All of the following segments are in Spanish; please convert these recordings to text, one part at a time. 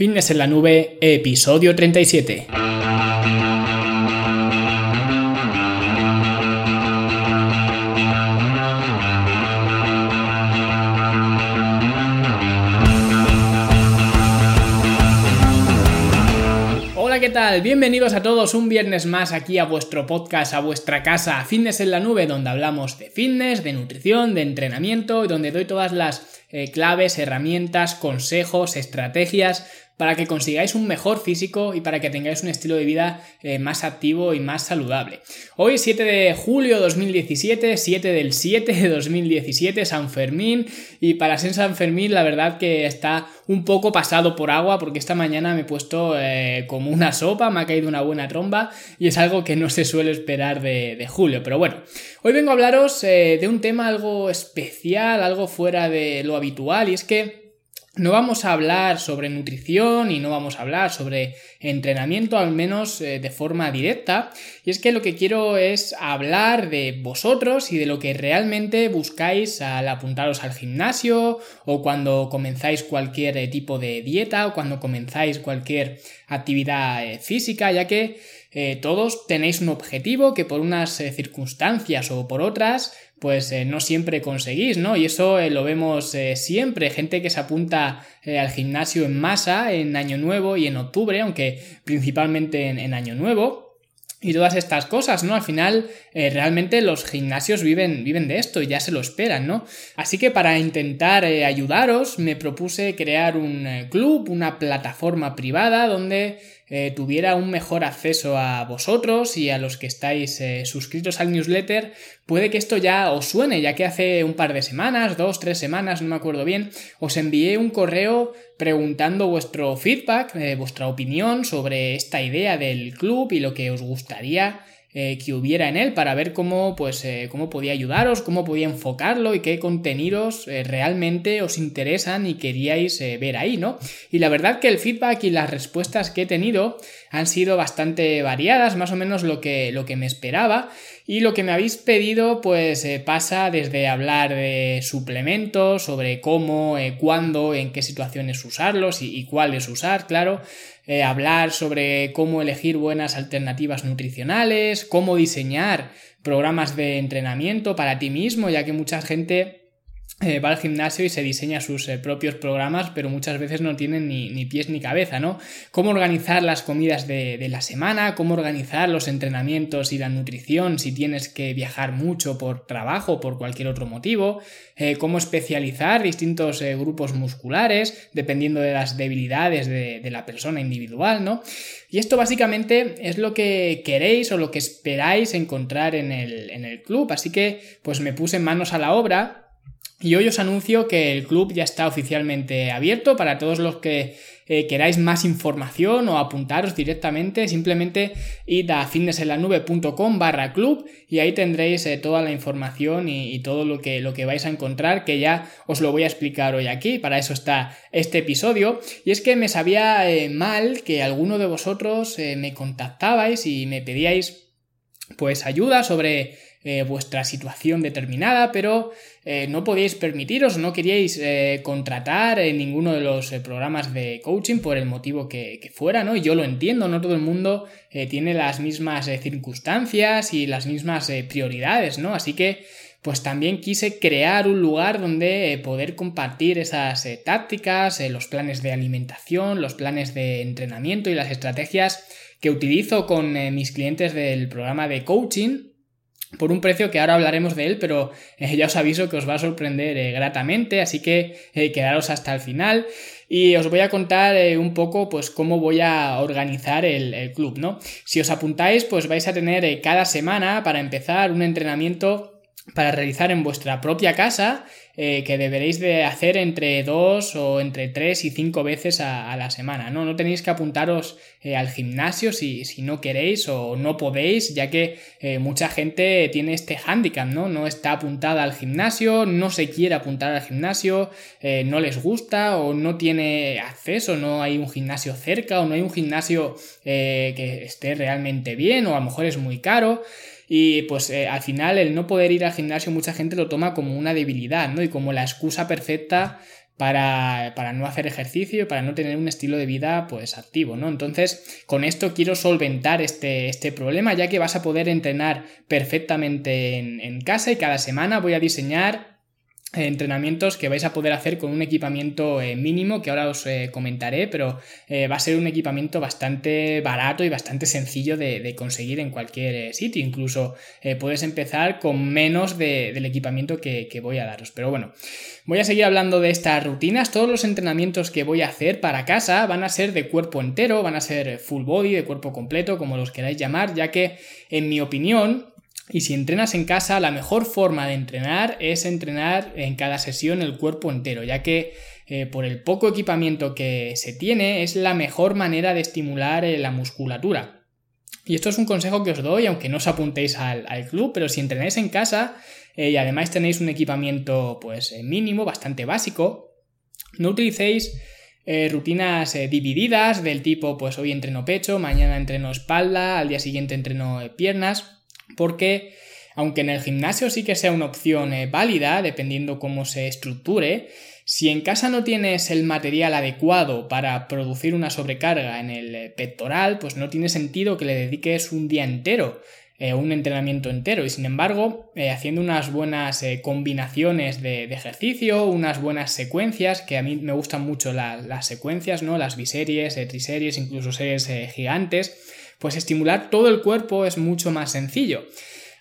Fitness en la Nube, episodio 37. Hola, ¿qué tal? Bienvenidos a todos un viernes más aquí a vuestro podcast, a vuestra casa, Fitness en la Nube, donde hablamos de fitness, de nutrición, de entrenamiento y donde doy todas las eh, claves, herramientas, consejos, estrategias para que consigáis un mejor físico y para que tengáis un estilo de vida eh, más activo y más saludable. Hoy 7 de julio de 2017, 7 del 7 de 2017, San Fermín y para ser San Fermín la verdad que está un poco pasado por agua porque esta mañana me he puesto eh, como una sopa, me ha caído una buena tromba y es algo que no se suele esperar de, julio. Pero bueno, hoy vengo a hablaros eh, de un tema algo especial, algo fuera de lo habitual y es que no vamos a hablar sobre nutrición y no vamos a hablar sobre entrenamiento, al menos eh, de forma directa. Y es que lo que quiero es hablar de vosotros y de lo que realmente buscáis al apuntaros al gimnasio o cuando comenzáis cualquier eh, tipo de dieta o cuando comenzáis cualquier actividad eh, física, ya que todos tenéis un objetivo que por unas circunstancias o por otras pues eh, no siempre conseguís, ¿no? Y eso eh, lo vemos eh, siempre, gente que se apunta al gimnasio en masa en Año Nuevo y en octubre, aunque principalmente en, Año Nuevo. Y todas estas cosas, ¿no? Al final, realmente los gimnasios viven, viven de esto y ya se lo esperan, ¿no? Así que para intentar ayudaros, me propuse crear un club, una plataforma privada donde eh, tuviera un mejor acceso a vosotros y a los que estáis eh, suscritos al newsletter, puede que esto ya os suene, ya que hace un par de semanas, dos, tres semanas, no me acuerdo bien, os envié un correo preguntando vuestro feedback, eh, vuestra opinión sobre esta idea del club y lo que os gustaría eh, que hubiera en él para ver cómo, pues, eh, cómo podía ayudaros, cómo podía enfocarlo y qué contenidos eh, realmente os interesan y queríais ver ahí, ¿no? Y la verdad que el feedback y las respuestas que he tenido han sido bastante variadas, más o menos lo que, lo que me esperaba. Y lo que me habéis pedido, pues pasa desde hablar de suplementos, sobre cómo, cuándo, en qué situaciones usarlos y, y cuáles usar, claro. Eh, hablar sobre cómo elegir buenas alternativas nutricionales, cómo diseñar programas de entrenamiento para ti mismo, ya que mucha gente eh, va al gimnasio y se diseña sus eh, propios programas, pero muchas veces no tienen ni, pies ni cabeza, ¿no? Cómo organizar las comidas de, la semana, cómo organizar los entrenamientos y la nutrición si tienes que viajar mucho por trabajo o por cualquier otro motivo, eh, cómo especializar distintos grupos musculares dependiendo de las debilidades de, la persona individual, ¿no? Y esto básicamente es lo que queréis o lo que esperáis encontrar en el, en el club, así que pues me puse manos a la obra y hoy os anuncio que el club ya está oficialmente abierto para todos los que eh, queráis más información o apuntaros directamente, simplemente id a fitnessenlanube.com barra club y ahí tendréis eh, toda la información y, todo lo que, lo que vais a encontrar que ya os lo voy a explicar hoy aquí, para eso está este episodio. Y es que me sabía eh, mal que alguno de vosotros me contactabais y me pedíais pues ayuda sobre eh, vuestra situación determinada, pero eh, no podíais permitiros, no queríais eh, contratar en ninguno de los programas de coaching por el motivo que, fuera, ¿no? Yo lo entiendo, no todo el mundo tiene las mismas circunstancias y las mismas prioridades, ¿no? Así que pues también quise crear un lugar donde poder compartir esas tácticas, los planes de alimentación, los planes de entrenamiento y las estrategias que utilizo con mis clientes del programa de coaching por un precio que ahora hablaremos de él, pero eh, ya os aviso que os va a sorprender eh, gratamente, así que eh, quedaros hasta el final y os voy a contar un poco pues cómo voy a organizar el, el, club, ¿no? Si os apuntáis pues vais a tener cada semana para empezar un entrenamiento para realizar en vuestra propia casa eh, que deberéis de hacer entre dos o entre tres y cinco veces a, la semana. ¿no? no tenéis que apuntaros eh, al gimnasio si, si, no queréis o no podéis, ya que eh, mucha gente tiene este hándicap, ¿no? No está apuntada al gimnasio, no se quiere apuntar al gimnasio, no les gusta o no tiene acceso, no hay un gimnasio cerca o no hay un gimnasio que esté realmente bien o a lo mejor es muy caro. Y pues eh, al final el no poder ir al gimnasio mucha gente lo toma como una debilidad, ¿no? Y como la excusa perfecta para, para, no hacer ejercicio para no tener un estilo de vida pues activo, ¿no? Entonces, con esto quiero solventar este, este problema, ya que vas a poder entrenar perfectamente en, en casa y cada semana voy a diseñar entrenamientos que vais a poder hacer con un equipamiento eh, mínimo que ahora os eh, comentaré, pero eh, va a ser un equipamiento bastante barato y bastante sencillo de, conseguir en cualquier sitio. Incluso puedes empezar con menos del equipamiento que, que, voy a daros. Pero bueno, voy a seguir hablando de estas rutinas. Todos los entrenamientos que voy a hacer para casa van a ser de cuerpo entero, van a ser full body, de cuerpo completo, como los queráis llamar, ya que en mi opinión y si entrenas en casa, la mejor forma de entrenar es entrenar en cada sesión el cuerpo entero, ya que eh, por el poco equipamiento que se tiene es la mejor manera de estimular eh, la musculatura. Y esto es un consejo que os doy, aunque no os apuntéis al, club, pero si entrenáis en casa eh, y además tenéis un equipamiento pues mínimo, bastante básico, no utilicéis rutinas divididas del tipo pues hoy entreno pecho, mañana entreno espalda, al día siguiente entreno piernas porque aunque en el gimnasio sí que sea una opción eh, válida, dependiendo cómo se estructure, si en casa no tienes el material adecuado para producir una sobrecarga en el eh, pectoral, pues no tiene sentido que le dediques un día entero eh, un entrenamiento entero y sin embargo haciendo unas buenas combinaciones de, ejercicio, unas buenas secuencias, que a mí me gustan mucho las secuencias, ¿no? las biseries, triseries, incluso series gigantes, pues estimular todo el cuerpo es mucho más sencillo.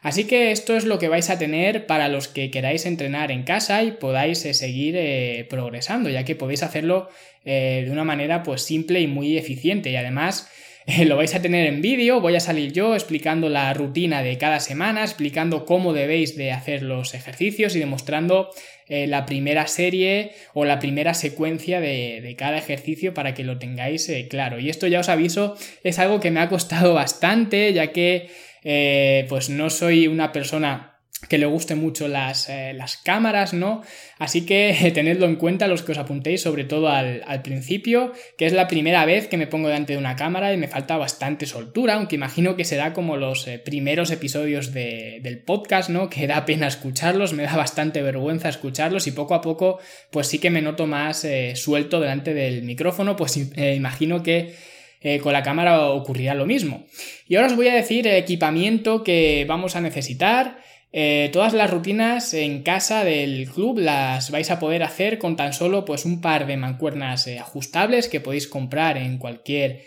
Así que esto es lo que vais a tener para los que queráis entrenar en casa y podáis eh, seguir eh, progresando, ya que podéis hacerlo eh, de una manera pues simple y muy eficiente y además lo vais a tener en vídeo, voy a salir yo explicando la rutina de cada semana, explicando cómo debéis de hacer los ejercicios y demostrando la primera serie o la primera secuencia de, cada ejercicio para que lo tengáis claro. Y esto ya os aviso, es algo que me ha costado bastante, ya que eh, pues no soy una persona que le guste mucho las, eh, las, cámaras, ¿no? Así que tenedlo en cuenta los que os apuntéis, sobre todo al, principio, que es la primera vez que me pongo delante de una cámara y me falta bastante soltura, aunque imagino que será como los eh, primeros episodios del podcast, ¿no? Que da pena escucharlos, me da bastante vergüenza escucharlos y poco a poco, pues sí que me noto más suelto delante del micrófono, pues imagino que eh, con la cámara ocurrirá lo mismo. Y ahora os voy a decir el equipamiento que vamos a necesitar. Eh, todas las rutinas en casa del club las vais a poder hacer con tan solo pues un par de mancuernas eh, ajustables que podéis comprar en cualquier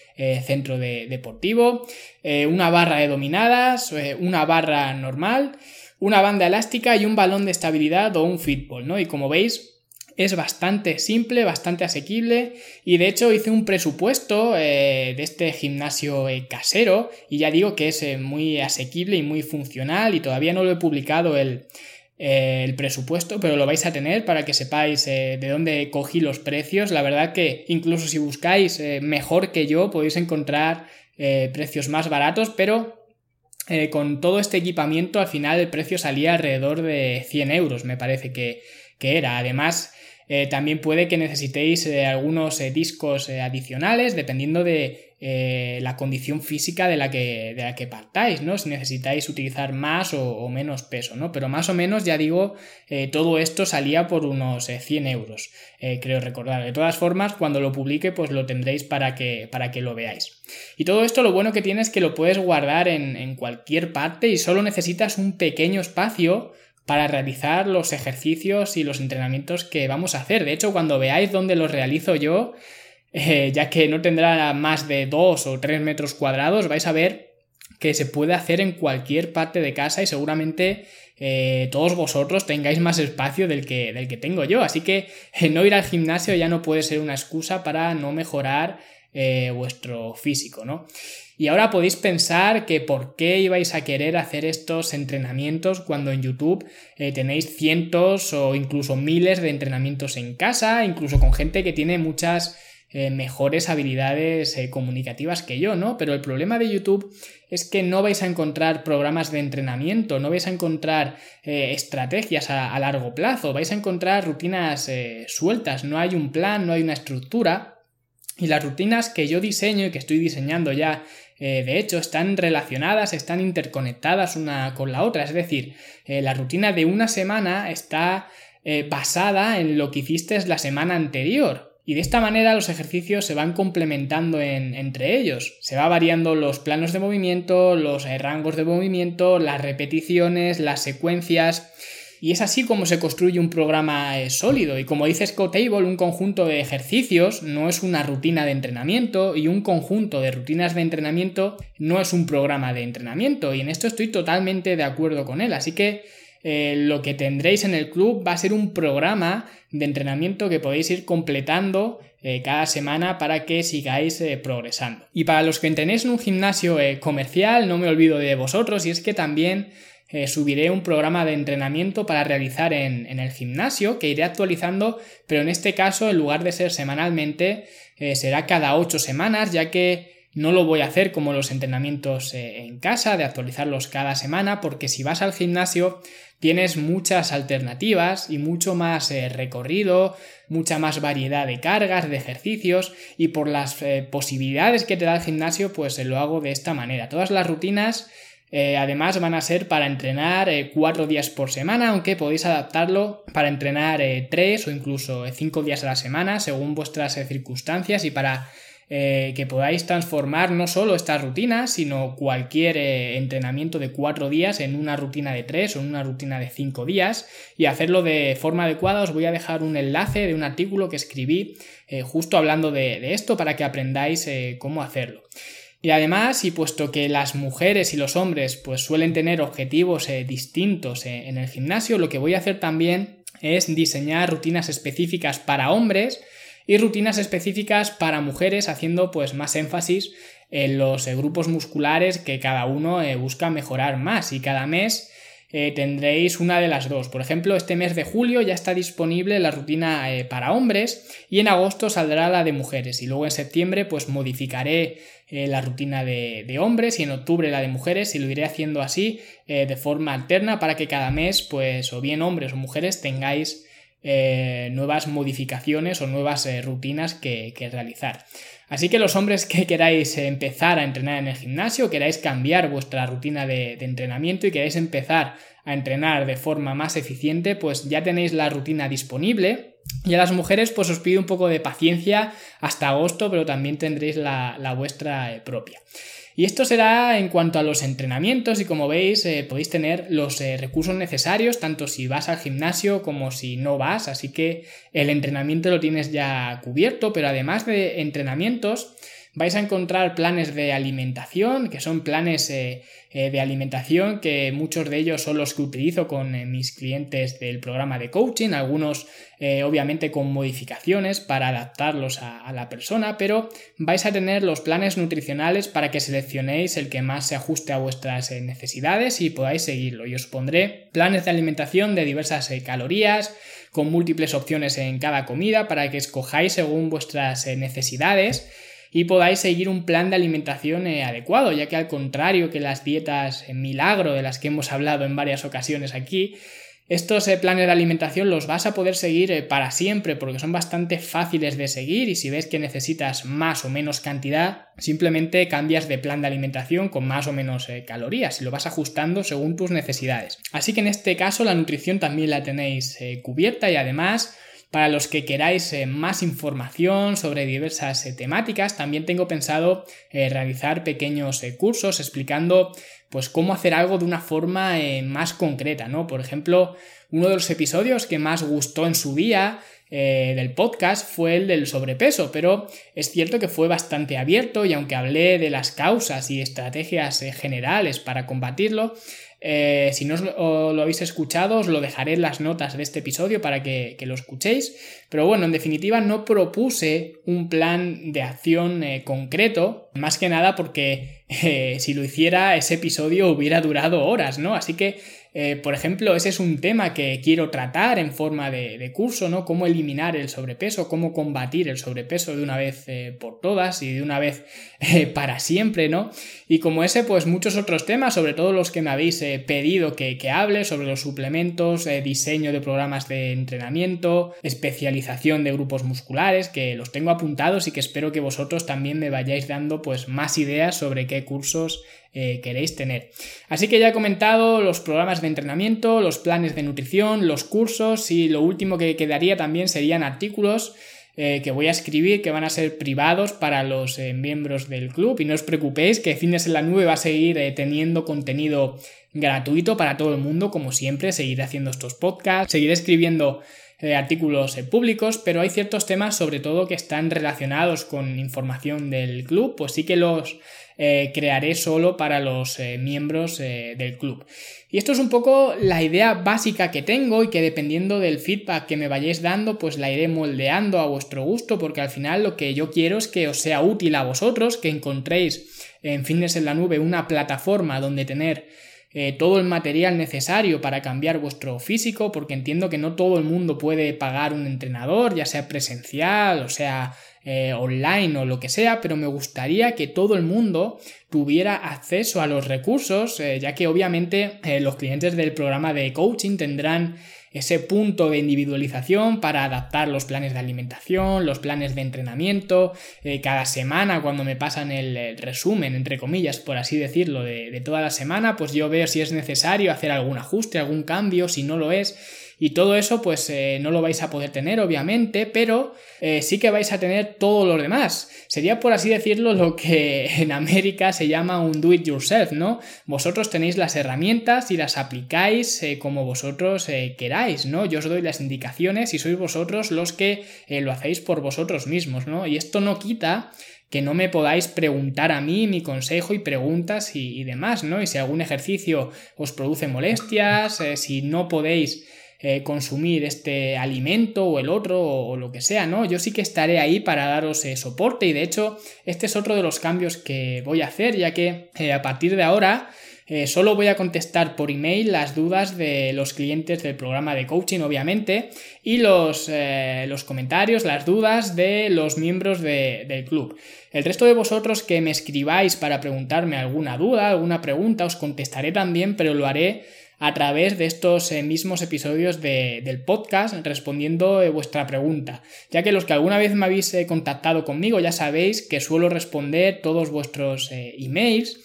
centro deportivo, una barra de dominadas, una barra normal, una banda elástica y un balón de estabilidad o un fitball, ¿no? Y como veis, es bastante simple, bastante asequible y de hecho hice un presupuesto eh, de este gimnasio eh, casero y ya digo que es eh, muy asequible y muy funcional y todavía no lo he publicado el, presupuesto, pero lo vais a tener para que sepáis de dónde cogí los precios. La verdad que incluso si buscáis mejor que yo podéis encontrar precios más baratos, pero con todo este equipamiento al final el precio salía alrededor de 100 euros, me parece que, que era. Además, eh, también puede que necesitéis eh, algunos eh, discos adicionales dependiendo de la condición física de la que, de la que partáis, ¿no? Si necesitáis utilizar más o, menos peso, ¿no? Pero más o menos, ya digo, todo esto salía por unos 100 euros, creo recordar. De todas formas, cuando lo publique, pues lo tendréis para que, para que lo veáis. Y todo esto lo bueno que tiene es que lo puedes guardar en, en cualquier parte y solo necesitas un pequeño espacio para realizar los ejercicios y los entrenamientos que vamos a hacer. De hecho, cuando veáis dónde los realizo yo, eh, ya que no tendrá más de 2 o 3 metros cuadrados, vais a ver que se puede hacer en cualquier parte de casa y seguramente eh, todos vosotros tengáis más espacio del que, del que tengo yo. Así que eh, no ir al gimnasio ya no puede ser una excusa para no mejorar vuestro físico, ¿no? Y ahora podéis pensar que por qué ibais a querer hacer estos entrenamientos cuando en YouTube eh, tenéis cientos o incluso miles de entrenamientos en casa, incluso con gente que tiene muchas eh, mejores habilidades eh, comunicativas que yo, ¿no? Pero el problema de YouTube es que no vais a encontrar programas de entrenamiento, no vais a encontrar estrategias a, a, largo plazo, vais a encontrar rutinas sueltas, no hay un plan, no hay una estructura. Y las rutinas que yo diseño y que estoy diseñando ya eh, de hecho, están relacionadas, están interconectadas una con la otra. Es decir, eh, la rutina de una semana está basada en lo que hiciste la semana anterior. Y de esta manera los ejercicios se van complementando entre ellos. Se va variando los planos de movimiento, los rangos de movimiento, las repeticiones, las secuencias. Y es así como se construye un programa eh, sólido. Y como dice Scott Table, un conjunto de ejercicios no es una rutina de entrenamiento y un conjunto de rutinas de entrenamiento no es un programa de entrenamiento. Y en esto estoy totalmente de acuerdo con él. Así que eh, lo que tendréis en el club va a ser un programa de entrenamiento que podéis ir completando eh, cada semana para que sigáis progresando. Y para los que entrenéis en un gimnasio comercial, no me olvido de vosotros y es que también subiré un programa de entrenamiento para realizar en, el gimnasio que iré actualizando, pero en este caso, en lugar de ser semanalmente, será cada ocho semanas, ya que no lo voy a hacer como los entrenamientos eh, en casa, de actualizarlos cada semana, porque si vas al gimnasio tienes muchas alternativas y mucho más eh, recorrido, mucha más variedad de cargas, de ejercicios y por las eh, posibilidades que te da el gimnasio, pues lo hago de esta manera. Todas las rutinas además van a ser para entrenar cuatro días por semana, aunque podéis adaptarlo para entrenar tres o incluso cinco días a la semana según vuestras circunstancias y para eh, que podáis transformar no solo estas rutinas, sino cualquier eh, entrenamiento de cuatro días en una rutina de tres o en una rutina de cinco días y hacerlo de forma adecuada. Os voy a dejar un enlace de un artículo que escribí eh, justo hablando de, esto para que aprendáis cómo hacerlo. Y además, y puesto que las mujeres y los hombres pues suelen tener objetivos distintos en el gimnasio, lo que voy a hacer también es diseñar rutinas específicas para hombres y rutinas específicas para mujeres haciendo pues más énfasis en los eh, grupos musculares que cada uno eh, busca mejorar más. Y cada mes eh, tendréis una de las dos. Por ejemplo, este mes de julio ya está disponible la rutina para hombres y en agosto saldrá la de mujeres y luego en septiembre pues modificaré la rutina de, de, hombres y en octubre la de mujeres y lo iré haciendo así de forma alterna para que cada mes pues o bien hombres o mujeres tengáis eh, nuevas modificaciones o nuevas eh, rutinas que, realizar. Así que los hombres que queráis empezar a entrenar en el gimnasio, queráis cambiar vuestra rutina de, entrenamiento y queráis empezar a entrenar de forma más eficiente, pues ya tenéis la rutina disponible. Y a las mujeres, pues os pido un poco de paciencia hasta agosto, pero también tendréis la, la vuestra eh, propia. Y esto será en cuanto a los entrenamientos y como veis eh, podéis tener los eh, recursos necesarios tanto si vas al gimnasio como si no vas, así que el entrenamiento lo tienes ya cubierto, pero además de entrenamientos vais a encontrar planes de alimentación, que son planes eh, eh, de alimentación que muchos de ellos son los que utilizo con eh, mis clientes del programa de coaching, algunos obviamente con modificaciones para adaptarlos a, a, la persona, pero vais a tener los planes nutricionales para que seleccionéis el que más se ajuste a vuestras necesidades y podáis seguirlo. Y os pondré planes de alimentación de diversas calorías, con múltiples opciones en cada comida para que escojáis según vuestras necesidades y podáis seguir un plan de alimentación eh, adecuado, ya que al contrario que las dietas en milagro de las que hemos hablado en varias ocasiones aquí, estos eh, planes de alimentación los vas a poder seguir eh, para siempre porque son bastante fáciles de seguir y si ves que necesitas más o menos cantidad, simplemente cambias de plan de alimentación con más o menos calorías y lo vas ajustando según tus necesidades. Así que en este caso la nutrición también la tenéis cubierta y además para los que queráis eh, más información sobre diversas eh, temáticas, también tengo pensado eh, realizar pequeños cursos explicando pues cómo hacer algo de una forma más concreta, ¿no? Por ejemplo, uno de los episodios que más gustó en su día del podcast fue el del sobrepeso, pero es cierto que fue bastante abierto y aunque hablé de las causas y estrategias generales para combatirlo, eh, si no lo habéis escuchado, os lo dejaré en las notas de este episodio para que, lo escuchéis. Pero bueno, en definitiva, no propuse un plan de acción eh, concreto, más que nada porque eh, si lo hiciera, ese episodio hubiera durado horas, ¿no? Así que eh, por ejemplo, ese es un tema que quiero tratar en forma de, curso, ¿no? Cómo eliminar el sobrepeso, cómo combatir el sobrepeso de una vez eh, por todas y de una vez para siempre, ¿no? Y como ese, pues muchos otros temas, sobre todo los que me habéis pedido que, que, hable, sobre los suplementos, diseño de programas de entrenamiento, especialización de grupos musculares, que los tengo apuntados y que espero que vosotros también me vayáis dando pues más ideas sobre qué cursos eh, queréis tener. Así que ya he comentado los programas de entrenamiento, los planes de nutrición, los cursos y lo último que quedaría también serían artículos eh, que voy a escribir que van a ser privados para los eh, miembros del club y no os preocupéis que Fitness en la Nube va a seguir teniendo contenido gratuito para todo el mundo como siempre, seguiré haciendo estos podcasts, seguiré escribiendo artículos públicos, pero hay ciertos temas sobre todo que están relacionados con información del club, pues sí que los eh, crearé solo para los eh, miembros eh, del club. Y esto es un poco la idea básica que tengo y que dependiendo del feedback que me vayáis dando, pues la iré moldeando a vuestro gusto, porque al final lo que yo quiero es que os sea útil a vosotros, que encontréis en Fitness en la Nube una plataforma donde tener todo el material necesario para cambiar vuestro físico, porque entiendo que no todo el mundo puede pagar un entrenador, ya sea presencial o sea eh, online o lo que sea, pero me gustaría que todo el mundo tuviera acceso a los recursos, eh, ya que obviamente eh, los clientes del programa de coaching tendrán ese punto de individualización para adaptar los planes de alimentación, los planes de entrenamiento, cada semana cuando me pasan el, resumen, entre comillas, por así decirlo, de, de toda la semana, pues yo veo si es necesario hacer algún ajuste, algún cambio, si no lo es, y todo eso pues eh, no lo vais a poder tener obviamente, pero eh, sí que vais a tener todo lo demás. Sería por así decirlo lo que en América se llama un do it yourself, ¿no? Vosotros tenéis las herramientas y las aplicáis eh, como vosotros queráis, ¿no? Yo os doy las indicaciones y sois vosotros los que lo hacéis por vosotros mismos, ¿no? Y esto no quita que no me podáis preguntar a mí mi consejo y preguntas y, demás, ¿no? Y si algún ejercicio os produce molestias, si no podéis eh, consumir este alimento o el otro o, lo que sea, ¿no? Yo sí que estaré ahí para daros eh, soporte y de hecho este es otro de los cambios que voy a hacer ya que eh, a partir de ahora solo voy a contestar por email las dudas de los clientes del programa de coaching, obviamente, y los, los comentarios, las dudas de los miembros del club. El resto de vosotros que me escribáis para preguntarme alguna duda, alguna pregunta, os contestaré también, pero lo haré a través de estos eh, mismos episodios del podcast respondiendo eh, vuestra pregunta, ya que los que alguna vez me habéis eh, contactado conmigo ya sabéis que suelo responder todos vuestros emails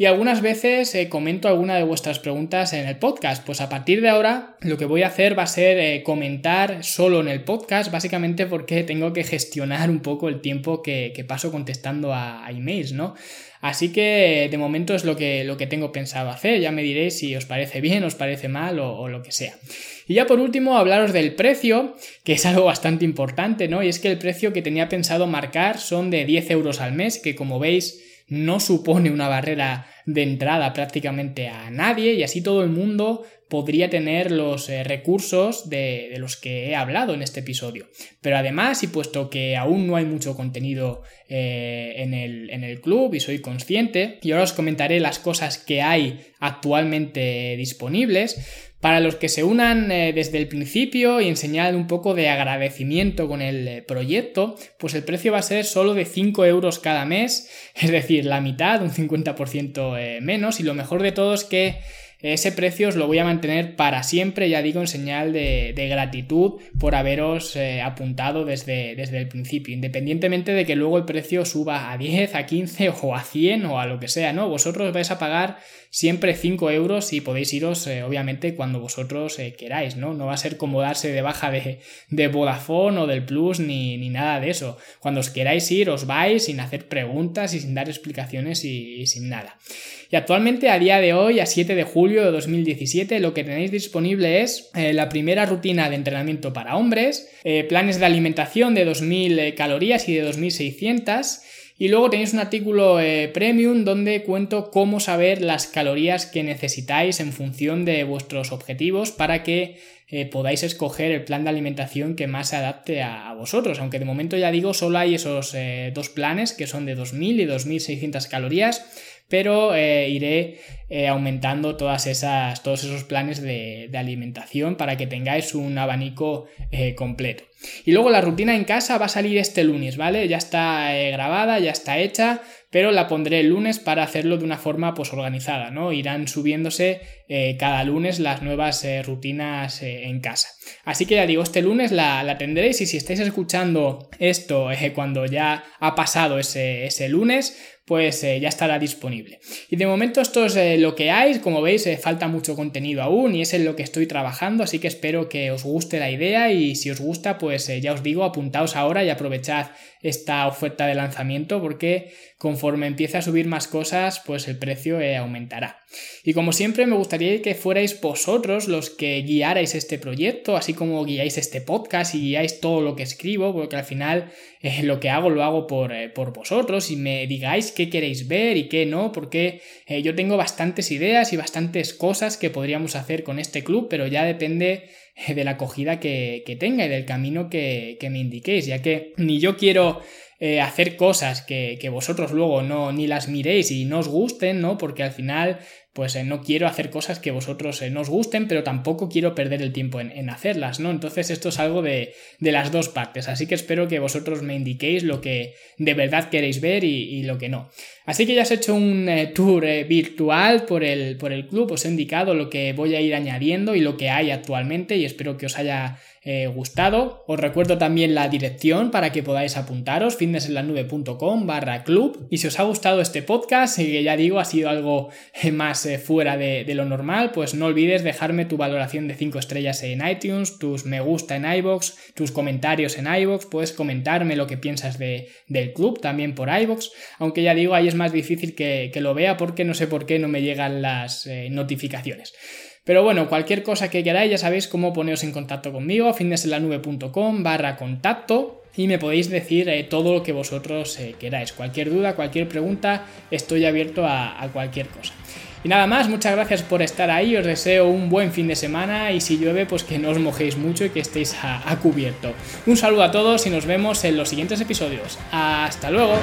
y algunas veces comento alguna de vuestras preguntas en el podcast. Pues a partir de ahora lo que voy a hacer va a ser comentar solo en el podcast, básicamente porque tengo que gestionar un poco el tiempo que, paso contestando a, emails, ¿no? Así que de momento es lo que, lo que tengo pensado hacer. Ya me diréis si os parece bien, os parece mal o, lo que sea. Y ya por último, hablaros del precio, que es algo bastante importante, ¿no? Y es que el precio que tenía pensado marcar son de 10 euros al mes, que como veis no supone una barrera de entrada prácticamente a nadie y así todo el mundo podría tener los eh, recursos de, los que he hablado en este episodio. Pero además, y puesto que aún no hay mucho contenido eh, en, el, en, el, club y soy consciente, y ahora os comentaré las cosas que hay actualmente disponibles, para los que se unan eh, desde el principio y enseñar un poco de agradecimiento con el proyecto, pues el precio va a ser solo de 5 euros cada mes, es decir, la mitad, un 50% menos, y lo mejor de todo es que ese precio os lo voy a mantener para siempre, ya digo, en señal de, gratitud por haberos eh, apuntado desde, desde el principio, independientemente de que luego el precio suba a 10, a 15 o a 100 o a lo que sea, ¿no? Vosotros vais a pagar siempre 5 euros y podéis iros, eh, obviamente, cuando vosotros eh, queráis, ¿no? No va a ser como darse de baja de, de Vodafone o del Plus ni, ni, nada de eso. Cuando os queráis ir, os vais sin hacer preguntas y sin dar explicaciones y sin nada. Y actualmente, a día de hoy, a 7 de julio de 2017, lo que tenéis disponible es eh, la primera rutina de entrenamiento para hombres, eh, planes de alimentación de 2000 eh, calorías y de 2600. Y luego tenéis un artículo premium donde cuento cómo saber las calorías que necesitáis en función de vuestros objetivos para que podáis escoger el plan de alimentación que más se adapte a, vosotros. Aunque de momento ya digo, solo hay esos dos planes que son de 2000 y 2600 calorías pero eh, iré eh, aumentando todos esos planes de, alimentación para que tengáis un abanico eh, completo. Y luego la rutina en casa va a salir este lunes, ¿vale? Ya está grabada, ya está hecha, pero la pondré el lunes para hacerlo de una forma pues organizada, ¿no? Irán subiéndose cada lunes las nuevas rutinas en casa. Así que ya digo, este lunes la, tendréis y si estáis escuchando esto cuando ya ha pasado ese lunes, pues ya estará disponible. Y de momento esto es lo que hay, como veis falta mucho contenido aún y es en lo que estoy trabajando, así que espero que os guste la idea y si os gusta pues ya os digo apuntaos ahora y aprovechad esta oferta de lanzamiento porque conforme empiece a subir más cosas pues el precio aumentará. Y como siempre me gustaría que fuerais vosotros los que guiarais este proyecto, así como guiáis este podcast y guiáis todo lo que escribo, porque al final eh, lo que hago lo hago por, eh, por, vosotros y me digáis qué queréis ver y qué no, porque eh, yo tengo bastantes ideas y bastantes cosas que podríamos hacer con este club, pero ya depende de la acogida que, tenga y del camino que, que me indiquéis, ya que ni yo quiero eh, hacer cosas que, que, vosotros luego no ni las miréis y no os gusten, ¿no? Porque al final pues eh, no quiero hacer cosas que vosotros eh, no os gusten, pero tampoco quiero perder el tiempo en, hacerlas, ¿no? Entonces esto es algo de, las dos partes, así que espero que vosotros me indiquéis lo que de verdad queréis ver y, lo que no. Así que ya os he hecho un eh, tour virtual por el, por el club, os he indicado lo que voy a ir añadiendo y lo que hay actualmente y espero que os haya gustado. Os recuerdo también la dirección para que podáis apuntaros, fitnessenlanube.com barra club. Y si os ha gustado este podcast, que ya digo, ha sido algo más eh, fuera de, lo normal, pues no olvides dejarme tu valoración de 5 estrellas en iTunes, tus me gusta en iBox, tus comentarios en iBox, puedes comentarme lo que piensas de, del club también por iBox, aunque ya digo, ahí es más difícil que, lo vea porque no sé por qué no me llegan las eh, notificaciones. Pero bueno, cualquier cosa que queráis ya sabéis cómo poneros en contacto conmigo, fitnessenlanube.com barra contacto y me podéis decir eh, todo lo que vosotros queráis. Cualquier duda, cualquier pregunta, estoy abierto a cualquier cosa. Y nada más, muchas gracias por estar ahí, os deseo un buen fin de semana y si llueve pues que no os mojéis mucho y que estéis a cubierto. Un saludo a todos y nos vemos en los siguientes episodios. Hasta luego.